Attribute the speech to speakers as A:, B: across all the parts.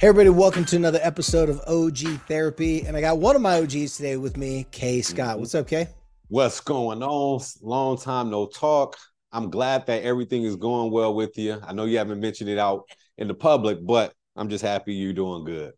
A: Hey, everybody, welcome to another episode of OG Therapy. And I got one of my OGs today with me, Kay Scott. What's up, Kay?
B: What's going on? Long time no talk. I'm glad that everything is going well with you. I know you haven't mentioned it out in the public, but I'm just happy you're doing good.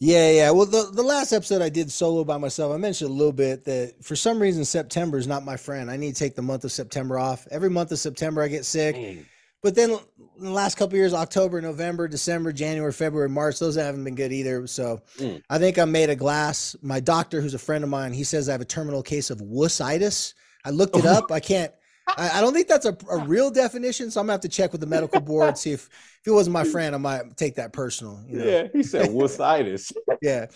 A: Yeah, yeah. Well, the, the last episode I did solo by myself, I mentioned a little bit that for some reason September is not my friend. I need to take the month of September off. Every month of September I get sick. Mm. But then in the last couple years, October, November, December, January, February, March, those haven't been good either. So mm. I think I'm made of glass. My doctor, who's a friend of mine, he says I have a terminal case of wussitis. I looked it up. I can't I, I, don't think that's a, a real definition, so I'm gonna have to check with the medical board see if if it wasn't my friend, I might take that personal. You know?
B: Yeah, he said wussitis.
A: yeah,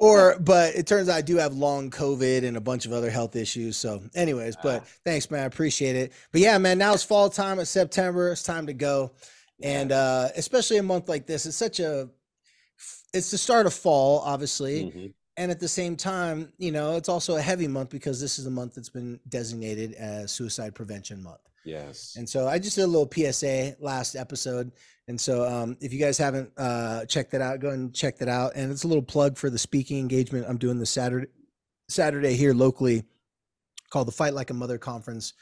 A: or but it turns out I do have long COVID and a bunch of other health issues. So, anyways, but ah. thanks, man, I appreciate it. But yeah, man, now it's fall time. It's September. It's time to go, and uh, especially a month like this, it's such a it's the start of fall, obviously. Mm-hmm and at the same time, you know, it's also a heavy month because this is the month that's been designated as Suicide Prevention Month.
B: Yes.
A: And so I just did a little PSA last episode. And so um, if you guys haven't uh, checked that out, go and check that out. And it's a little plug for the speaking engagement I'm doing this Saturday Saturday here locally called the Fight Like a Mother Conference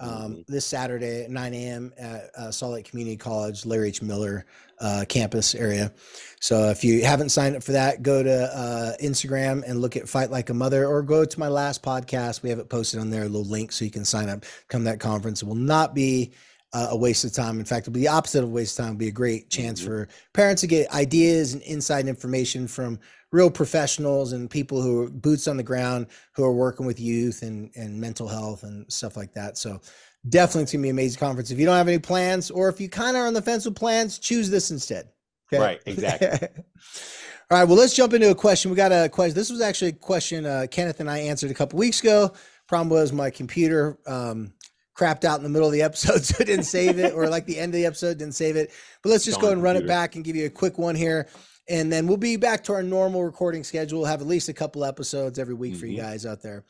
A: um, mm-hmm. this Saturday at 9 a.m. at uh, Salt Lake Community College, Larry H. Miller uh, campus area. So if you haven't signed up for that, go to uh, Instagram and look at Fight Like a Mother, or go to my last podcast. We have it posted on there, a little link so you can sign up. Come that conference. It will not be uh, a waste of time. In fact, it'll be the opposite of a waste of time. It'll be a great chance mm-hmm. for parents to get ideas and inside information from real professionals and people who are boots on the ground who are working with youth and, and mental health and stuff like that. So definitely it's gonna be an amazing conference. If you don't have any plans, or if you kind of are on the fence with plans, choose this instead.
B: Okay? Right, exactly.
A: All right, well, let's jump into a question. We got a question. This was actually a question uh, Kenneth and I answered a couple weeks ago. Problem was my computer um, crapped out in the middle of the episode, so it didn't save it, or like the end of the episode didn't save it. But let's just go and run it back and give you a quick one here and then we'll be back to our normal recording schedule. We'll have at least a couple episodes every week mm-hmm. for you mm-hmm. guys out there.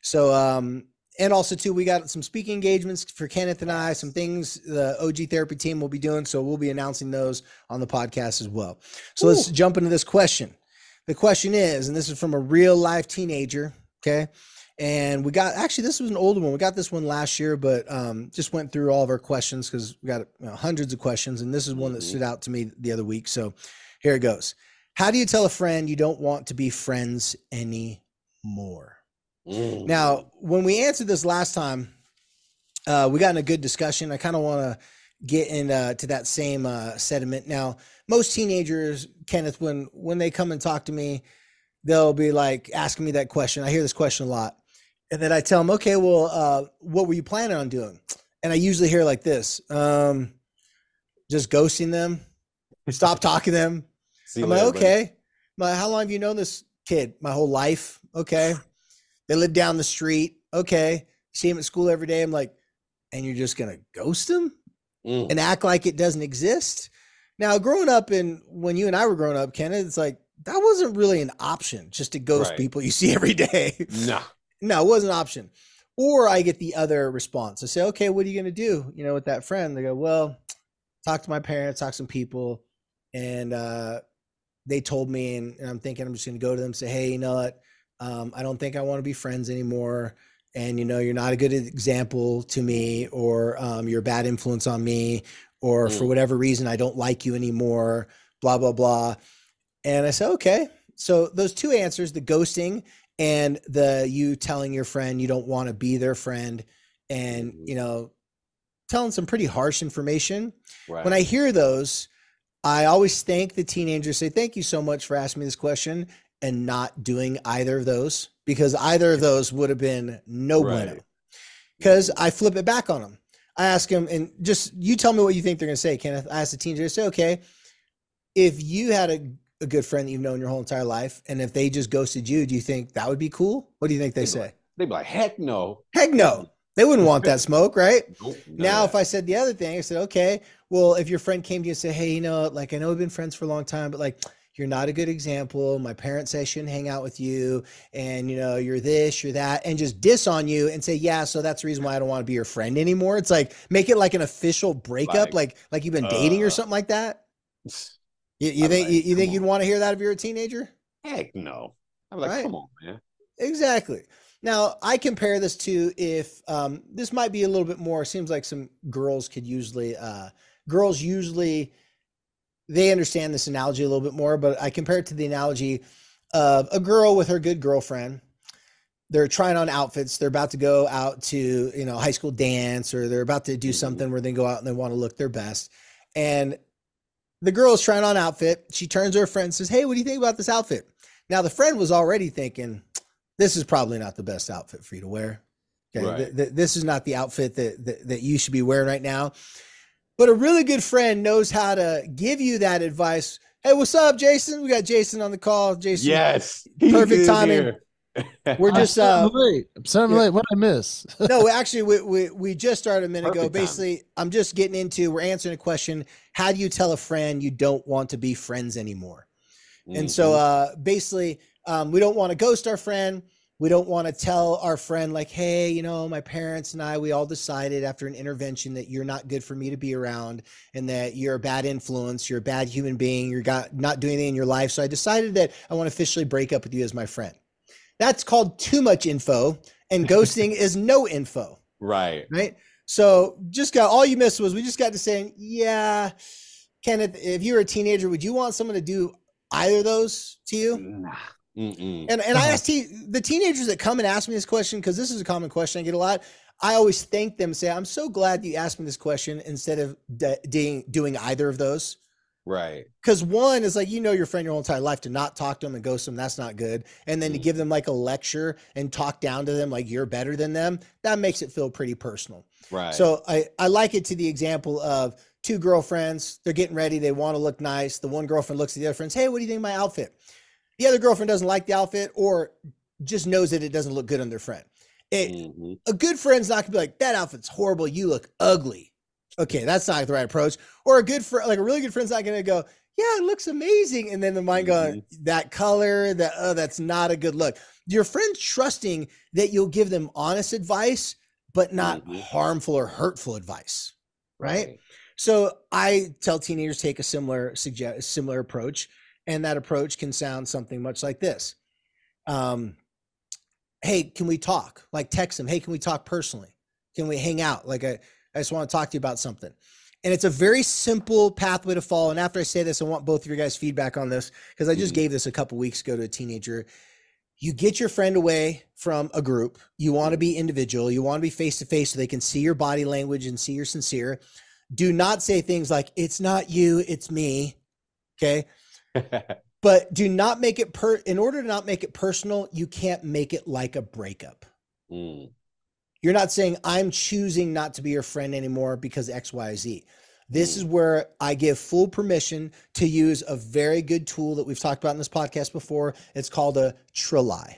A: So, um, and also too, we got some speaking engagements for Kenneth and I. Some things the OG therapy team will be doing, so we'll be announcing those on the podcast as well. So Ooh. let's jump into this question. The question is, and this is from a real life teenager. Okay. And we got actually this was an older one. We got this one last year, but um, just went through all of our questions because we got you know, hundreds of questions, and this is one that mm-hmm. stood out to me the other week. So here it goes. How do you tell a friend you don't want to be friends anymore? Mm. Now, when we answered this last time, uh, we got in a good discussion. I kind of want to get into uh, to that same uh, sentiment. Now, most teenagers, Kenneth, when when they come and talk to me, they'll be like asking me that question. I hear this question a lot, and then I tell them, "Okay, well, uh, what were you planning on doing?" And I usually hear like this: um, just ghosting them, stop talking to them, See I'm later, like, okay. My, how long have you known this kid? My whole life. Okay. They live down the street. Okay. See him at school every day. I'm like, and you're just gonna ghost him mm. and act like it doesn't exist. Now, growing up and when you and I were growing up, Kenneth, it's like that wasn't really an option just to ghost right. people you see every day.
B: No.
A: no, it wasn't an option. Or I get the other response. I say, okay, what are you gonna do? You know, with that friend? They go, well, talk to my parents, talk to some people, and uh, they told me, and, and I'm thinking I'm just going to go to them and say, hey, you know what? Um, I don't think I want to be friends anymore. And, you know, you're not a good example to me, or um, you're a bad influence on me, or mm. for whatever reason, I don't like you anymore, blah, blah, blah. And I said, okay. So those two answers, the ghosting and the you telling your friend you don't want to be their friend and, mm-hmm. you know, telling some pretty harsh information. Right. When I hear those, I always thank the teenagers, say, thank you so much for asking me this question and not doing either of those because either of those would have been no right. bueno. Because I flip it back on them. I ask them, and just you tell me what you think they're going to say, Kenneth. I ask the teenager, say, okay, if you had a, a good friend that you've known your whole entire life, and if they just ghosted you, do you think that would be cool? What do you think they
B: They'd
A: say?
B: They'd be like, heck no.
A: Heck no. They wouldn't want that smoke, right?
B: Nope,
A: Now, if I said the other thing, I said, okay, well, if your friend came to you and said, hey, you know, like I know we've been friends for a long time, but like you're not a good example. My parents say I shouldn't hang out with you, and you know, you're this, you're that, and just diss on you and say, yeah, so that's the reason why I don't want to be your friend anymore. It's like make it like an official breakup,
B: Like,
A: like like you've been dating or
B: uh,
A: something like that. You, you think
B: like,
A: you, you think
B: come
A: you'd want to hear that if you're a teenager?
B: Heck no. I'm like,
A: Right.
B: come on, man.
A: Exactly. Now I compare this to if um, this might be a little bit more. Seems like some girls could usually, uh, girls usually, they understand this analogy a little bit more. But I compare it to the analogy of a girl with her good girlfriend. They're trying on outfits. They're about to go out to you know high school dance, or they're about to do
B: Mhm.
A: something where they go out and they want to look their best. And the girl's trying on outfit. She turns to her friend and says, "Hey, what do you think about this outfit?" Now the friend was already thinking, "This is probably not the best outfit for you to wear. Okay,
B: Right.
A: th- th- this is not the outfit that, that that you should be wearing right now." But a really good friend knows how to give you that advice. Hey, what's up, Jason? We got Jason on the call. Jason,
B: Yes.
A: Perfect timing.
B: here.
A: we're
C: I'm
A: just
C: sorry
A: uh,
C: I'm late. I'm sorry
A: yeah.
C: late. What did I miss?
A: no, actually, we, we we just started a minute ago.
B: Perfect timing.
A: Basically, I'm just getting into. We're answering a question. How do you tell a friend you don't want to be friends anymore? And so, uh, basically, um, we don't want to ghost our friend. We don't want to tell our friend like, "Hey, you know, my parents and I, we all decided after an intervention that you're not good for me to be around, and that you're a bad influence. You're a bad human being. You're got not doing anything in your life. So I decided that I want to officially break up with you as my friend." That's called too much info, and ghosting is no info
B: right.
A: right? So just got all you missed was we just got to saying, yeah, Kenneth, if you were a teenager, would you want someone to do either of those to you?
B: Nah. Mm-mm.
A: And and I asked te- the teenagers that come and ask me this question because this is a common question I get a lot. I always thank them, say, I'm so glad you asked me this question instead of d- doing doing either of those.
B: Right.
A: Because one is like you know your friend your whole entire life to not talk to them and ghost them, that's not good. And then to
B: Mhm.
A: give them like a lecture and talk down to them like you're better than them, that makes it feel pretty personal.
B: Right.
A: So I, I like it to the example of two girlfriends. They're getting ready. They want to look nice. The one girlfriend looks at the other friends. Hey, what do you think of my outfit? The other girlfriend doesn't like the outfit or just knows that it doesn't look good on their friend. It,
B: Mhm.
A: A good friend's not gonna be like, that outfit's horrible. You look ugly. Okay, that's not the right approach. Or a good friend, like a really good friend's not gonna go, yeah, it looks amazing. And then the mind going, that color, that oh, that's not a good look. Your friend's trusting that you'll give them honest advice, but not
B: Mhm.
A: harmful or hurtful advice. Right. So I tell teenagers take a similar suggest similar approach, and that approach can sound something much like this. Um, hey, can we talk? Like text them, hey, can we talk personally? Can we hang out? Like I, I just want to talk to you about something. And it's a very simple pathway to follow. And after I say this, I want both of your guys' feedback on this because I just
B: Mhm.
A: gave this a couple weeks ago to a teenager. You get your friend away from a group. You want to be individual. You want to be face to face so they can see your body language and see you're sincere. Do not say things like, it's not you, it's me. Okay. But do not make it per, in order to not make it personal, you can't make it like a breakup.
B: Mm.
A: You're not saying I'm choosing not to be your friend anymore because X, Y, Z. This is where I give full permission to use a very good tool that we've talked about in this podcast before. It's called a Trely.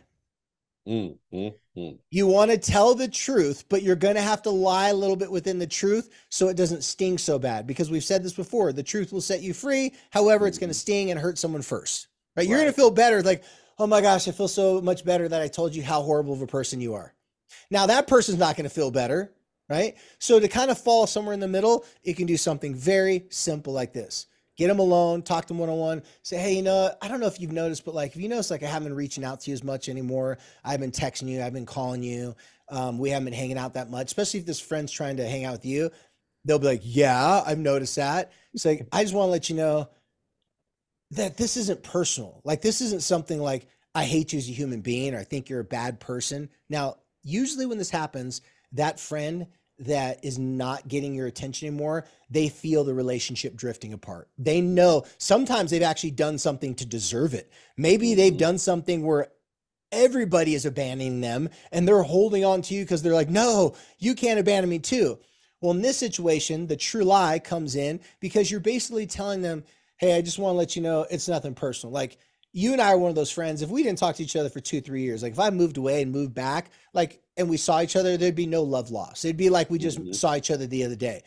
B: Mm, mm, mm.
A: You want to tell the truth, but you're going to have to lie a little bit within the truth so it doesn't sting so bad. Because we've said this before the truth will set you free. However, it's going to sting and hurt someone first, right? You're going to feel better, like, oh my gosh, I feel so much better that I told you how horrible of a person you are. Now, that person's not going to feel better, right? So, to kind of fall somewhere in the middle, it can do something very simple like this get them alone, talk to them one on one, say, hey, you know, I don't know if you've noticed, but like, if you notice, like, I haven't been reaching out to you as much anymore. I've been texting you, I've been calling you. Um, we haven't been hanging out that much, especially if this friend's trying to hang out with you. They'll be like, yeah, I've noticed that. It's like, I just want to let you know that this isn't personal. Like, this isn't something like, I hate you as a human being or I think you're a bad person. Now, usually when this happens, that friend that is not getting your attention anymore, they feel the relationship drifting apart. They know sometimes they've actually done something to deserve it. Maybe they've
B: Mhm.
A: done something where everybody is abandoning them and they're holding on to you because they're like, no, you can't abandon me too. Well, in this situation, the true lie comes in because you're basically telling them, hey, I just want to let you know it's nothing personal. Like you and I are one of those friends. If we didn't talk to each other for two, three years, like if I moved away and moved back, like, and we saw each other, there'd be no love lost. It'd be like we just mm-hmm. saw each other the other day.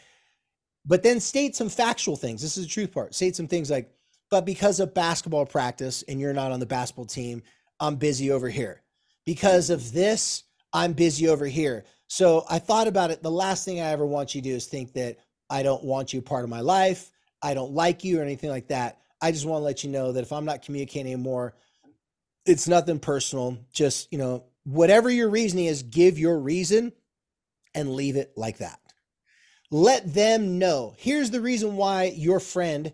A: But then state some factual things. This is the truth part. State some things like, but because of basketball practice and you're not on the basketball team, I'm busy over here. Because of this, I'm busy over here. So I thought about it. The last thing I ever want you to do is think that I don't want you part of my life. I don't like you or anything like that. I just want to let you know that if I'm not communicating anymore, it's nothing personal. Just, you know, whatever your reasoning is, give your reason and leave it like that. Let them know. Here's the reason why your friend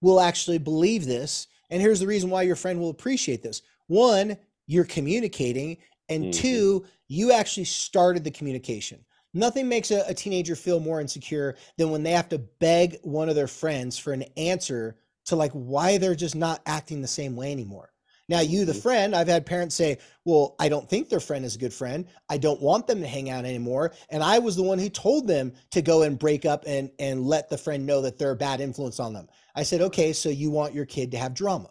A: will actually believe this. And here's the reason why your friend will appreciate this. One, you're communicating. And mm-hmm. two, you actually started the communication. Nothing makes a, a, teenager feel more insecure than when they have to beg one of their friends for an answer to like why they're just not acting the same way anymore. Now, you, the mm-hmm. friend, I've had parents say, Well, I don't think their friend is a good friend. I don't want them to hang out anymore. And I was the one who told them to go and break up and, and let the friend know that they're a bad influence on them. I said, Okay, so you want your kid to have drama.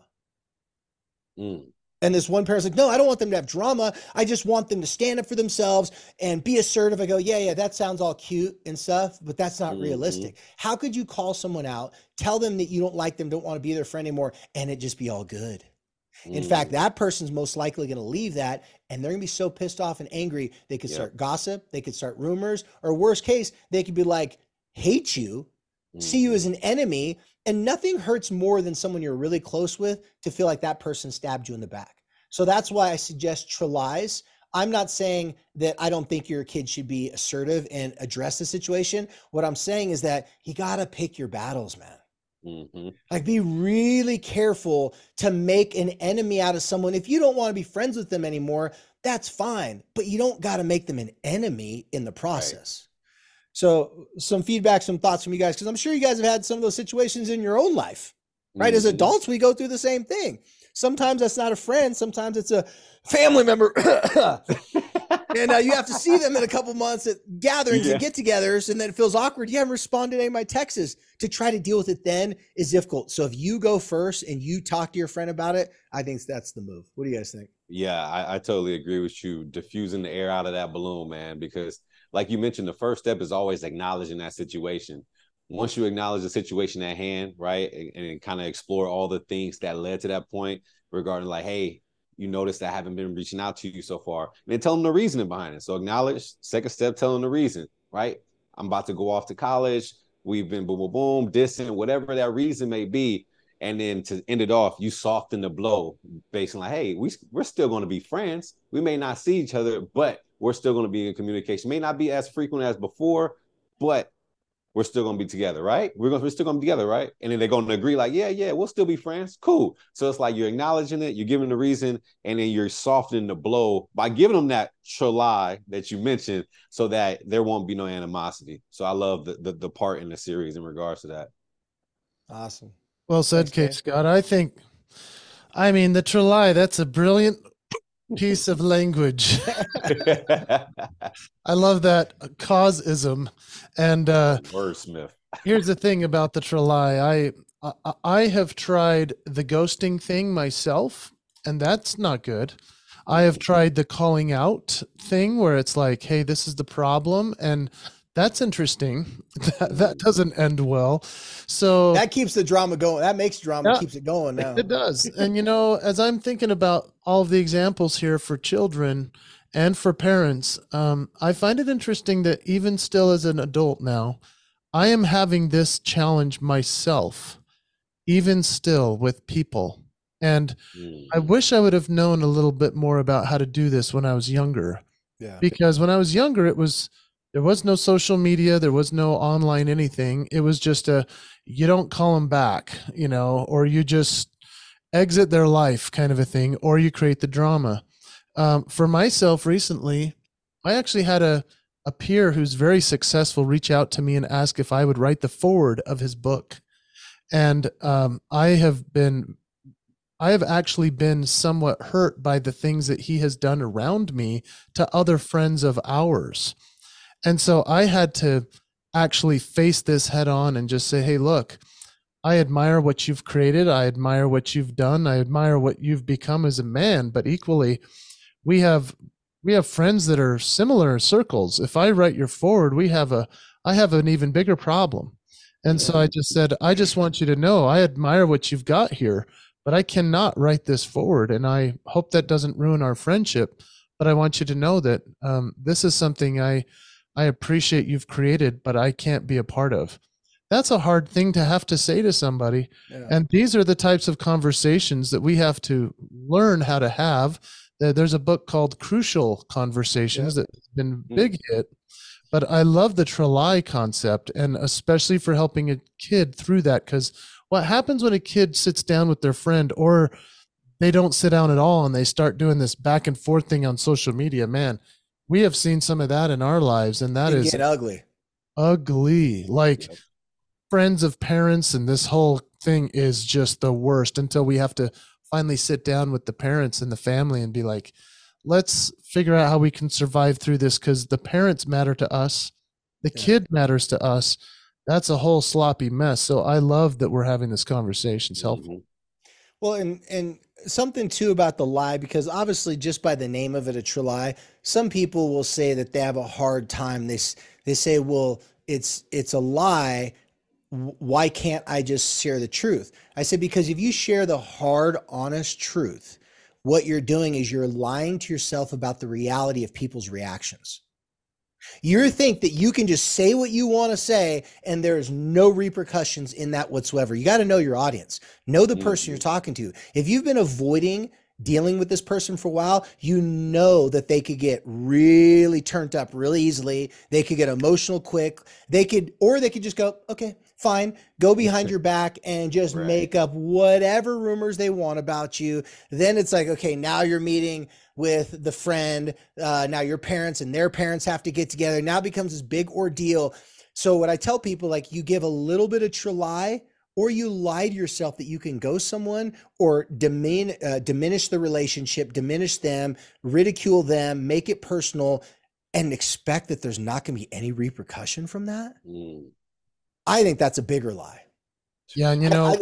A: Mm. And this one parent's like, no, I don't want them to have drama. I just want them to stand up for themselves and be assertive. I go, yeah, yeah, that sounds all cute and stuff, but that's not mm-hmm. realistic. How could you call someone out, tell them that you don't like them, don't want to be their friend anymore, and it just be all good? In fact, mm. that person's most likely going to leave that and they're going to be so pissed off and angry. They could yep. start gossip, they could start rumors, or worst case, they could be like, hate you, mm. see you as mm-hmm. an enemy. And nothing hurts more than someone you're really close with to feel like that person stabbed you in the back. So that's why I suggest Trelies. I'm not saying that I don't think your kid should be assertive and address the situation. What I'm saying is that you got to pick your battles, man. Mm-hmm. Like, be really careful to make an enemy out of someone. If you don't want to be friends with them anymore, that's fine, but you don't got to make them an enemy in the process. Right. So, some feedback, some thoughts from you guys, because I'm sure you guys have had some of those situations in your own life, right? Mm-hmm. As adults, we go through the same thing. Sometimes that's not a friend, sometimes it's a family member. and uh, you have to see them in a couple months at gatherings yeah. and get-togethers, and then it feels awkward. You haven't responded to any of my texts. To try to deal with it then is difficult. So if you go first and you talk to your friend about it, I think that's the move. What do you guys think?
B: Yeah, I, I totally agree with you. Diffusing the air out of that balloon, man, because like you mentioned, the first step is always acknowledging that situation. Once you acknowledge the situation at hand, right, and, and kind of explore all the things that led to that point regarding like, hey, you notice I haven't been reaching out to you so far. And then tell them the reasoning behind it. So acknowledge, second step, tell them the reason, right? I'm about to go off to college. We've been boom, boom, boom, distant, whatever that reason may be. And then to end it off, you soften the blow, basically like, hey, we, we're still going to be friends. We may not see each other, but we're still going to be in communication. May not be as frequent as before, but we're still gonna be together, right? We're gonna we're still gonna be together, right? And then they're gonna agree, like, yeah, yeah, we'll still be friends. Cool. So it's like you're acknowledging it, you're giving the reason, and then you're softening the blow by giving them that lie that you mentioned, so that there won't be no animosity. So I love the the, the part in the series in regards to that.
A: Awesome.
C: Well said, K Scott. I think, I mean, the Trelai, that's a brilliant piece of language. I love that causeism. And uh
B: wordsmith.
C: here's the thing about the Trelai. I, I I have tried the ghosting thing myself, and that's not good. I have tried the calling out thing where it's like, hey, this is the problem. And that's interesting. That, that doesn't end well. So
A: that keeps the drama going. That makes drama, yeah, keeps it going now.
C: It does. and you know, as I'm thinking about all of the examples here for children and for parents, um, I find it interesting that even still as an adult now, I am having this challenge myself, even still with people. And mm. I wish I would have known a little bit more about how to do this when I was younger. Yeah. Because when I was younger, it was there was no social media. There was no online anything. It was just a you don't call them back you know or you just exit their life kind of a thing or you create the drama. Um, for myself recently i actually had a, a peer who's very successful reach out to me and ask if i would write the foreword of his book. And um, i have been I have actually been somewhat hurt by the things that he has done around me to other friends of ours. And so I had to actually face this head on and just say, hey, look, I admire what you've created. I admire what you've done. I admire what you've become as a man. But equally, we have we have friends that are similar circles. If I write your foreword, we have a I have an even bigger problem. And so I just said, I just want you to know I admire what you've got here, but I cannot write this foreword. And I hope that doesn't ruin our friendship. But I want you to know that um, this is something I I appreciate you've created, but I can't be a part of that's a hard thing to have to say to somebody yeah. and these are the types of conversations that we have to learn how to have there's a book called crucial conversations yeah. that's been mm. big hit but i love the trelai concept and especially for helping a kid through that because what happens when a kid sits down with their friend or they don't sit down at all and they start doing this back and forth thing on social media man we have seen some of that in our lives and that is
A: ugly.
C: ugly. Like friends of parents and this whole thing is just the worst until we have to finally sit down with the parents and the family and be like let's figure out how we can survive through this because the parents matter to us. The yeah. kid matters to us. That's a whole sloppy mess. So i love that we're having this conversation. It's helpful.
A: Mm-hmm. Well and and something too about the lie because obviously just by the name of it a true lie some people will say that they have a hard time they they say well it's it's a lie why can't I just share the truth? I said, because if you share the hard, honest truth, what you're doing is you're lying to yourself about the reality of people's reactions. You think that you can just say what you want to say and there's no repercussions in that whatsoever. You got to know your audience, know the person mm-hmm. you're talking to. If you've been avoiding dealing with this person for a while, you know that they could get really turned up really easily. They could get emotional quick. They could, or they could just go, okay, fine, go behind your back and just right. make up whatever rumors they want about you. Then it's like, okay, now you're meeting with the friend. Uh, now your parents and their parents have to get together. Now becomes this big ordeal. So what I tell people, like you give a little bit of try or you lie to yourself that you can go someone or dimin- uh, diminish the relationship, diminish them, ridicule them, make it personal, and expect that there's not going to be any repercussion from that. Mm. I think that's a bigger lie.
C: Yeah, and you know,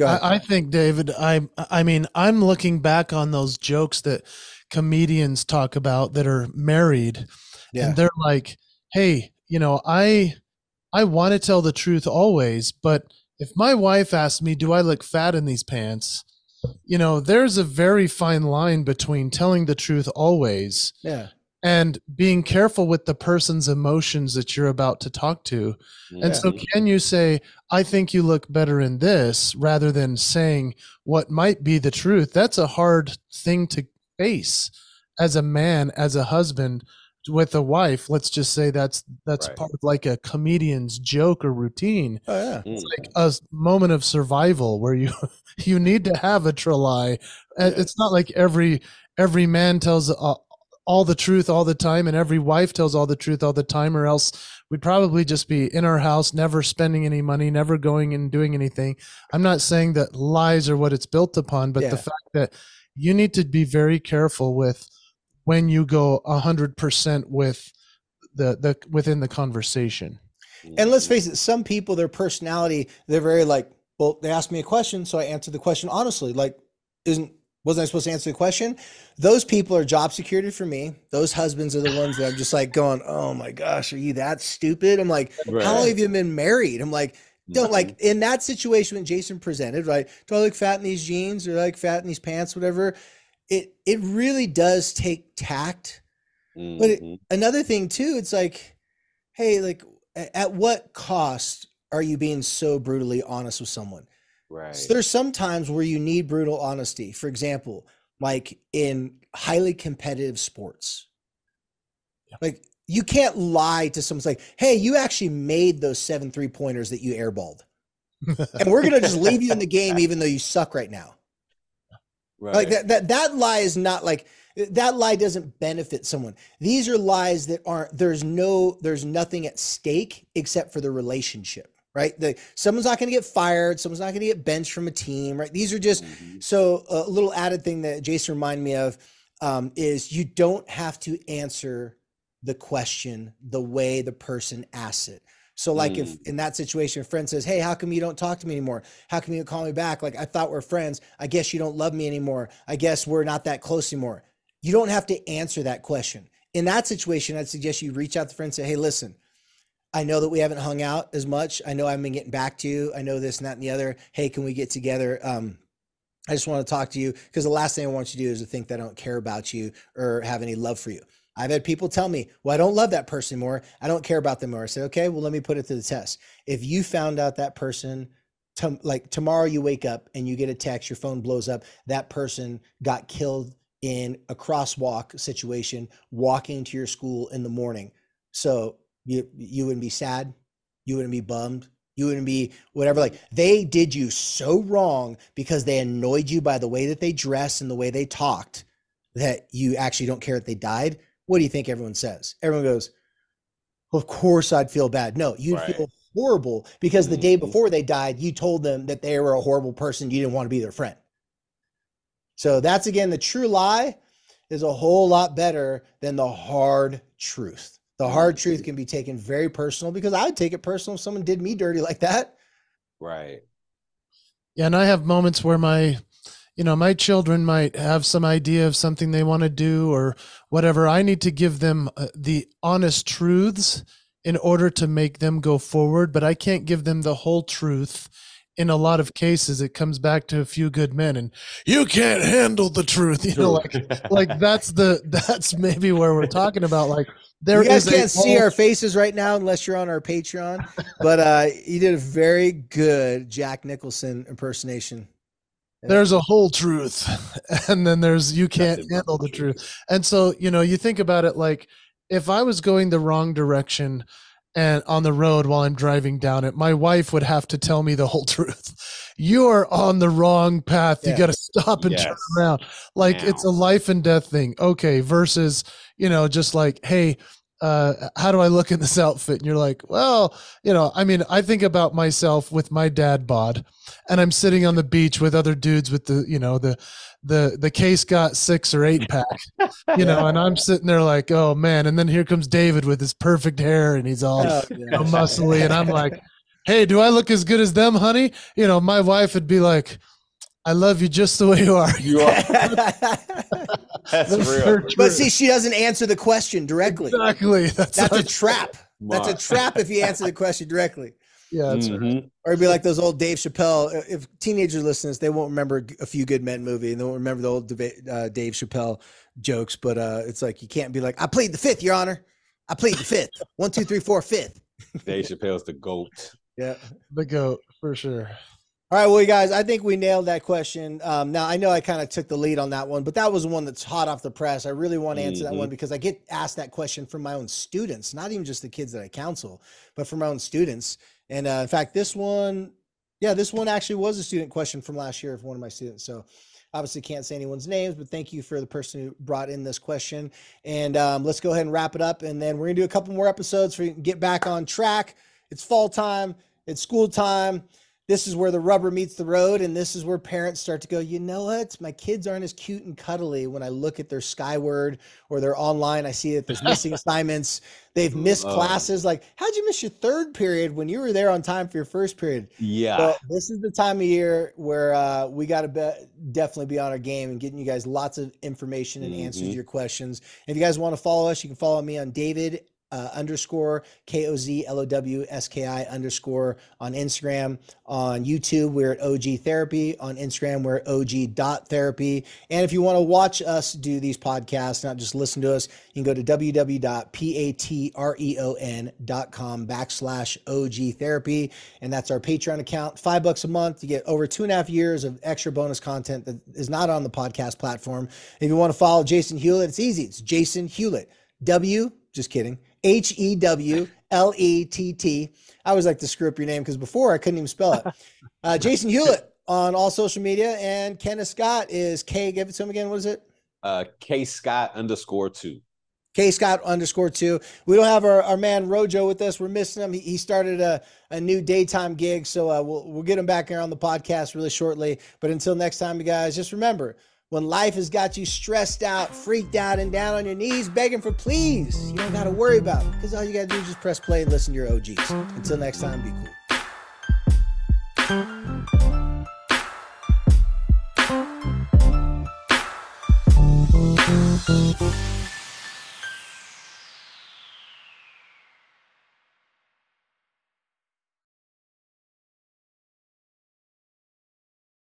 C: I, I, I, think David, I I mean, I'm looking back on those jokes that comedians talk about that are married, yeah. and they're like, "Hey, you know, I I want to tell the truth always, but." if my wife asks me, do I look fat in these pants? You know, there's a very fine line between telling the truth always.
A: Yeah.
C: And being careful with the person's emotions that you're about to talk to. Yeah. And so, can you say, I think you look better in this, rather than saying what might be the truth? That's a hard thing to face as a man, as a husband with a wife let's just say that's that's right. part of like a comedian's joke or routine
A: oh yeah
C: it's like a moment of survival where you you need to have a trelai yeah. it's not like every every man tells uh, all the truth all the time and every wife tells all the truth all the time or else we'd probably just be in our house never spending any money never going and doing anything i'm not saying that lies are what it's built upon but yeah. the fact that you need to be very careful with when you go 100% with the the within the conversation.
A: And let's face it some people their personality they're very like well they asked me a question so i answered the question honestly. Like isn't wasn't i supposed to answer the question? Those people are job security for me. Those husbands are the ones that i'm just like going oh my gosh are you that stupid? I'm like right. how long have you been married? I'm like don't like in that situation when jason presented right do i look fat in these jeans or like fat in these pants whatever it it really does take tact. Mm-hmm. But it, mm-hmm. another thing too, it's like, hey, like at what cost are you being so brutally honest with someone?
B: Right.
A: So there's some times where you need brutal honesty. For example, like in highly competitive sports. Like you can't lie to someone like, hey, you actually made those seven three pointers that you airballed. and we're gonna just leave you in the game even though you suck right now. Right. Like that, that that lie is not like that lie doesn't benefit someone. These are lies that aren't there's no there's nothing at stake except for the relationship, right? The someone's not going to get fired, someone's not going to get benched from a team, right? These are just mm-hmm. so a little added thing that Jason reminded me of um, is you don't have to answer the question the way the person asks it. So, like,
B: Mm.
A: if in that situation, a friend says, Hey, how come you don't talk to me anymore? How come you don't call me back? Like, I thought we're friends. I guess you don't love me anymore. I guess we're not that close anymore. You don't have to answer that question. In that situation, I'd suggest you reach out to the friend and say, Hey, listen, I know that we haven't hung out as much. I know I've been getting back to you. I know this and that and the other. Hey, can we get together? Um, I just want to talk to you because the last thing I want you to do is to think that I don't care about you or have any love for you. I've had people tell me, well, I don't love that person anymore. I don't care about them more. I said, okay, well, let me put it to the test. If you found out that person, to, like tomorrow you wake up and you get a text, your phone blows up, that person got killed in a crosswalk situation walking to your school in the morning. So you you wouldn't be sad, you wouldn't be bummed, you wouldn't be whatever. Like they did you so wrong because they annoyed you by the way that they dressed and the way they talked that you actually don't care that they died. What do you think everyone says? Everyone goes, Of course I'd feel bad. No, you'd
B: Right.
A: feel horrible because the day
B: Mhm.
A: before they died, you told them that they were a horrible person. You didn't want to be their friend. So that's again the true lie is a whole lot better than the hard truth. The hard truth can be taken very personal because I would take it personal if someone did me dirty like that.
B: Right.
C: Yeah, and I have moments where my, you know, my children might have some idea of something they want to do or whatever. I need to give them uh, the honest truths in order to make them go forward, but I can't give them the whole truth. In a lot of cases, it comes back to a few good men, and you can't handle the truth. You know, like like that's the that's maybe where we're talking about. Like there
A: you guys can't see our faces right now unless you're on our Patreon, but uh, you did a very good Jack Nicholson impersonation.
C: There's a whole truth and then there's you can't handle
B: the
C: truth. And so you know you think about it like if i was going the wrong direction and on the road while i'm driving down it my wife would have to tell me the whole truth. You are on the wrong path. You got to stop and turn around. Like it's a life and death thing. Okay versus you know just like hey uh, how do I look in this outfit? And you're like, well, you know, I mean, I think about myself with my dad bod, and I'm sitting on the beach with other dudes with the, you know, the, the, the case got six or eight pack, you know, and I'm sitting there like, oh man. And then here comes David with his perfect hair and he's all
A: Oh,
C: you know, muscly. And I'm like, hey, do I look as good as them, honey? You know, my wife would be like, I love you just the way you are.
B: You are. That's
C: That's
B: real.
A: but see, she doesn't answer the question directly.
C: exactly. That's,
A: That's a
C: what-
A: trap. That's a trap if you answer the question directly.
C: Yeah, that's right.
B: Mhm.
A: Or it'd be like those old Dave Chappelle. uh, If teenagers listen to this, they won't remember a few Good Men movie and they won't remember the old deba- uh, Dave Chappelle jokes. But uh, it's like you can't be like, I plead the fifth, Your Honor. I plead the fifth. One, two, three, four, fifth.
B: Dave Chappelle's the goat.
A: Yeah.
C: the goat for sure.
A: All right, well, you guys, I think we nailed that question. Um, now, I know I kind of took the lead on that one, but that was one that's hot off the press. I really want to answer that
B: Mhm.
A: one because I get asked that question from my own students, not even just the kids that I counsel, but from my own students. And uh, in fact, this one, yeah, this one actually was a student question from last year of one of my students. So obviously can't say anyone's names, but thank you for the person who brought in this question. And um, let's go ahead and wrap it up. And then we're going to do a couple more episodes so we can get back on track. It's fall time, it's school time this is where the rubber meets the road and this is where parents start to go you know what my kids aren't as cute and cuddly when i look at their skyward or they're online i see that there's missing assignments they've missed
B: Oh.
A: classes like how'd you miss your third period when you were there on time for your first period
B: Yeah.
A: this is the time of year where uh, we got to be- definitely be on our game and getting you guys lots of information and answers to
B: Mhm.
A: your questions. If you guys want to follow us, you can follow me on David uh, underscore K O Z L O W S K I underscore on Instagram. On YouTube, we're at OG Therapy. On Instagram, we're at OG dot therapy. And if you want to watch us do these podcasts, not just listen to us, you can go to www.patreon.com backslash OG therapy. And that's our Patreon account. Five bucks a month. You get over two and a half years of extra bonus content that is not on the podcast platform. If you want to follow Jason Hewlett, it's easy. It's Jason Hewlett. W, just kidding. H E W L E T T. I always like to screw up your name because before I couldn't even spell it. Uh, Jason Hewlett on all social media. And Kenneth Scott is K. Give it to him again. What is it?
B: Uh, K Scott underscore two.
A: K Scott underscore two. We don't have our, our man Rojo with us. We're missing him. He, he started a, a new daytime gig. So uh, we'll, we'll get him back here on the podcast really shortly. But until next time, you guys, just remember when life has got you stressed out, freaked out, and down on your knees begging for please. You don't got to worry about it because all you got to do is just press play and listen to your OGs. Until next time, be cool.